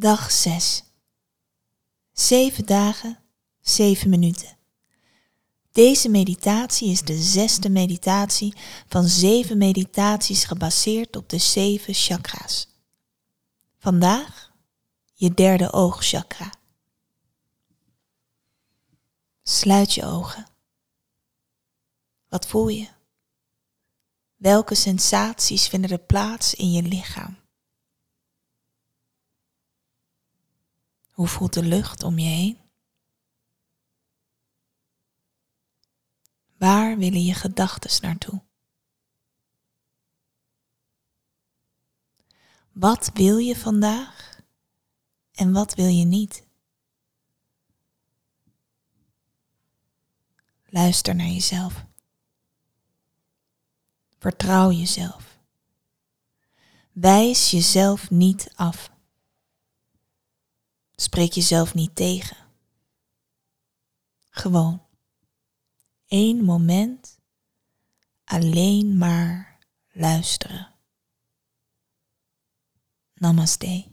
Dag 6. Zeven dagen, zeven minuten. Deze meditatie is de zesde meditatie van zeven meditaties gebaseerd op de zeven chakra's. Vandaag je derde oogchakra. Sluit je ogen. Wat voel je? Welke sensaties vinden er plaats in je lichaam? Hoe voelt de lucht om je heen? Waar willen je gedachten naartoe? Wat wil je vandaag en wat wil je niet? Luister naar jezelf. Vertrouw jezelf. Wijs jezelf niet af. Spreek jezelf niet tegen. Gewoon één moment alleen maar luisteren. Namaste.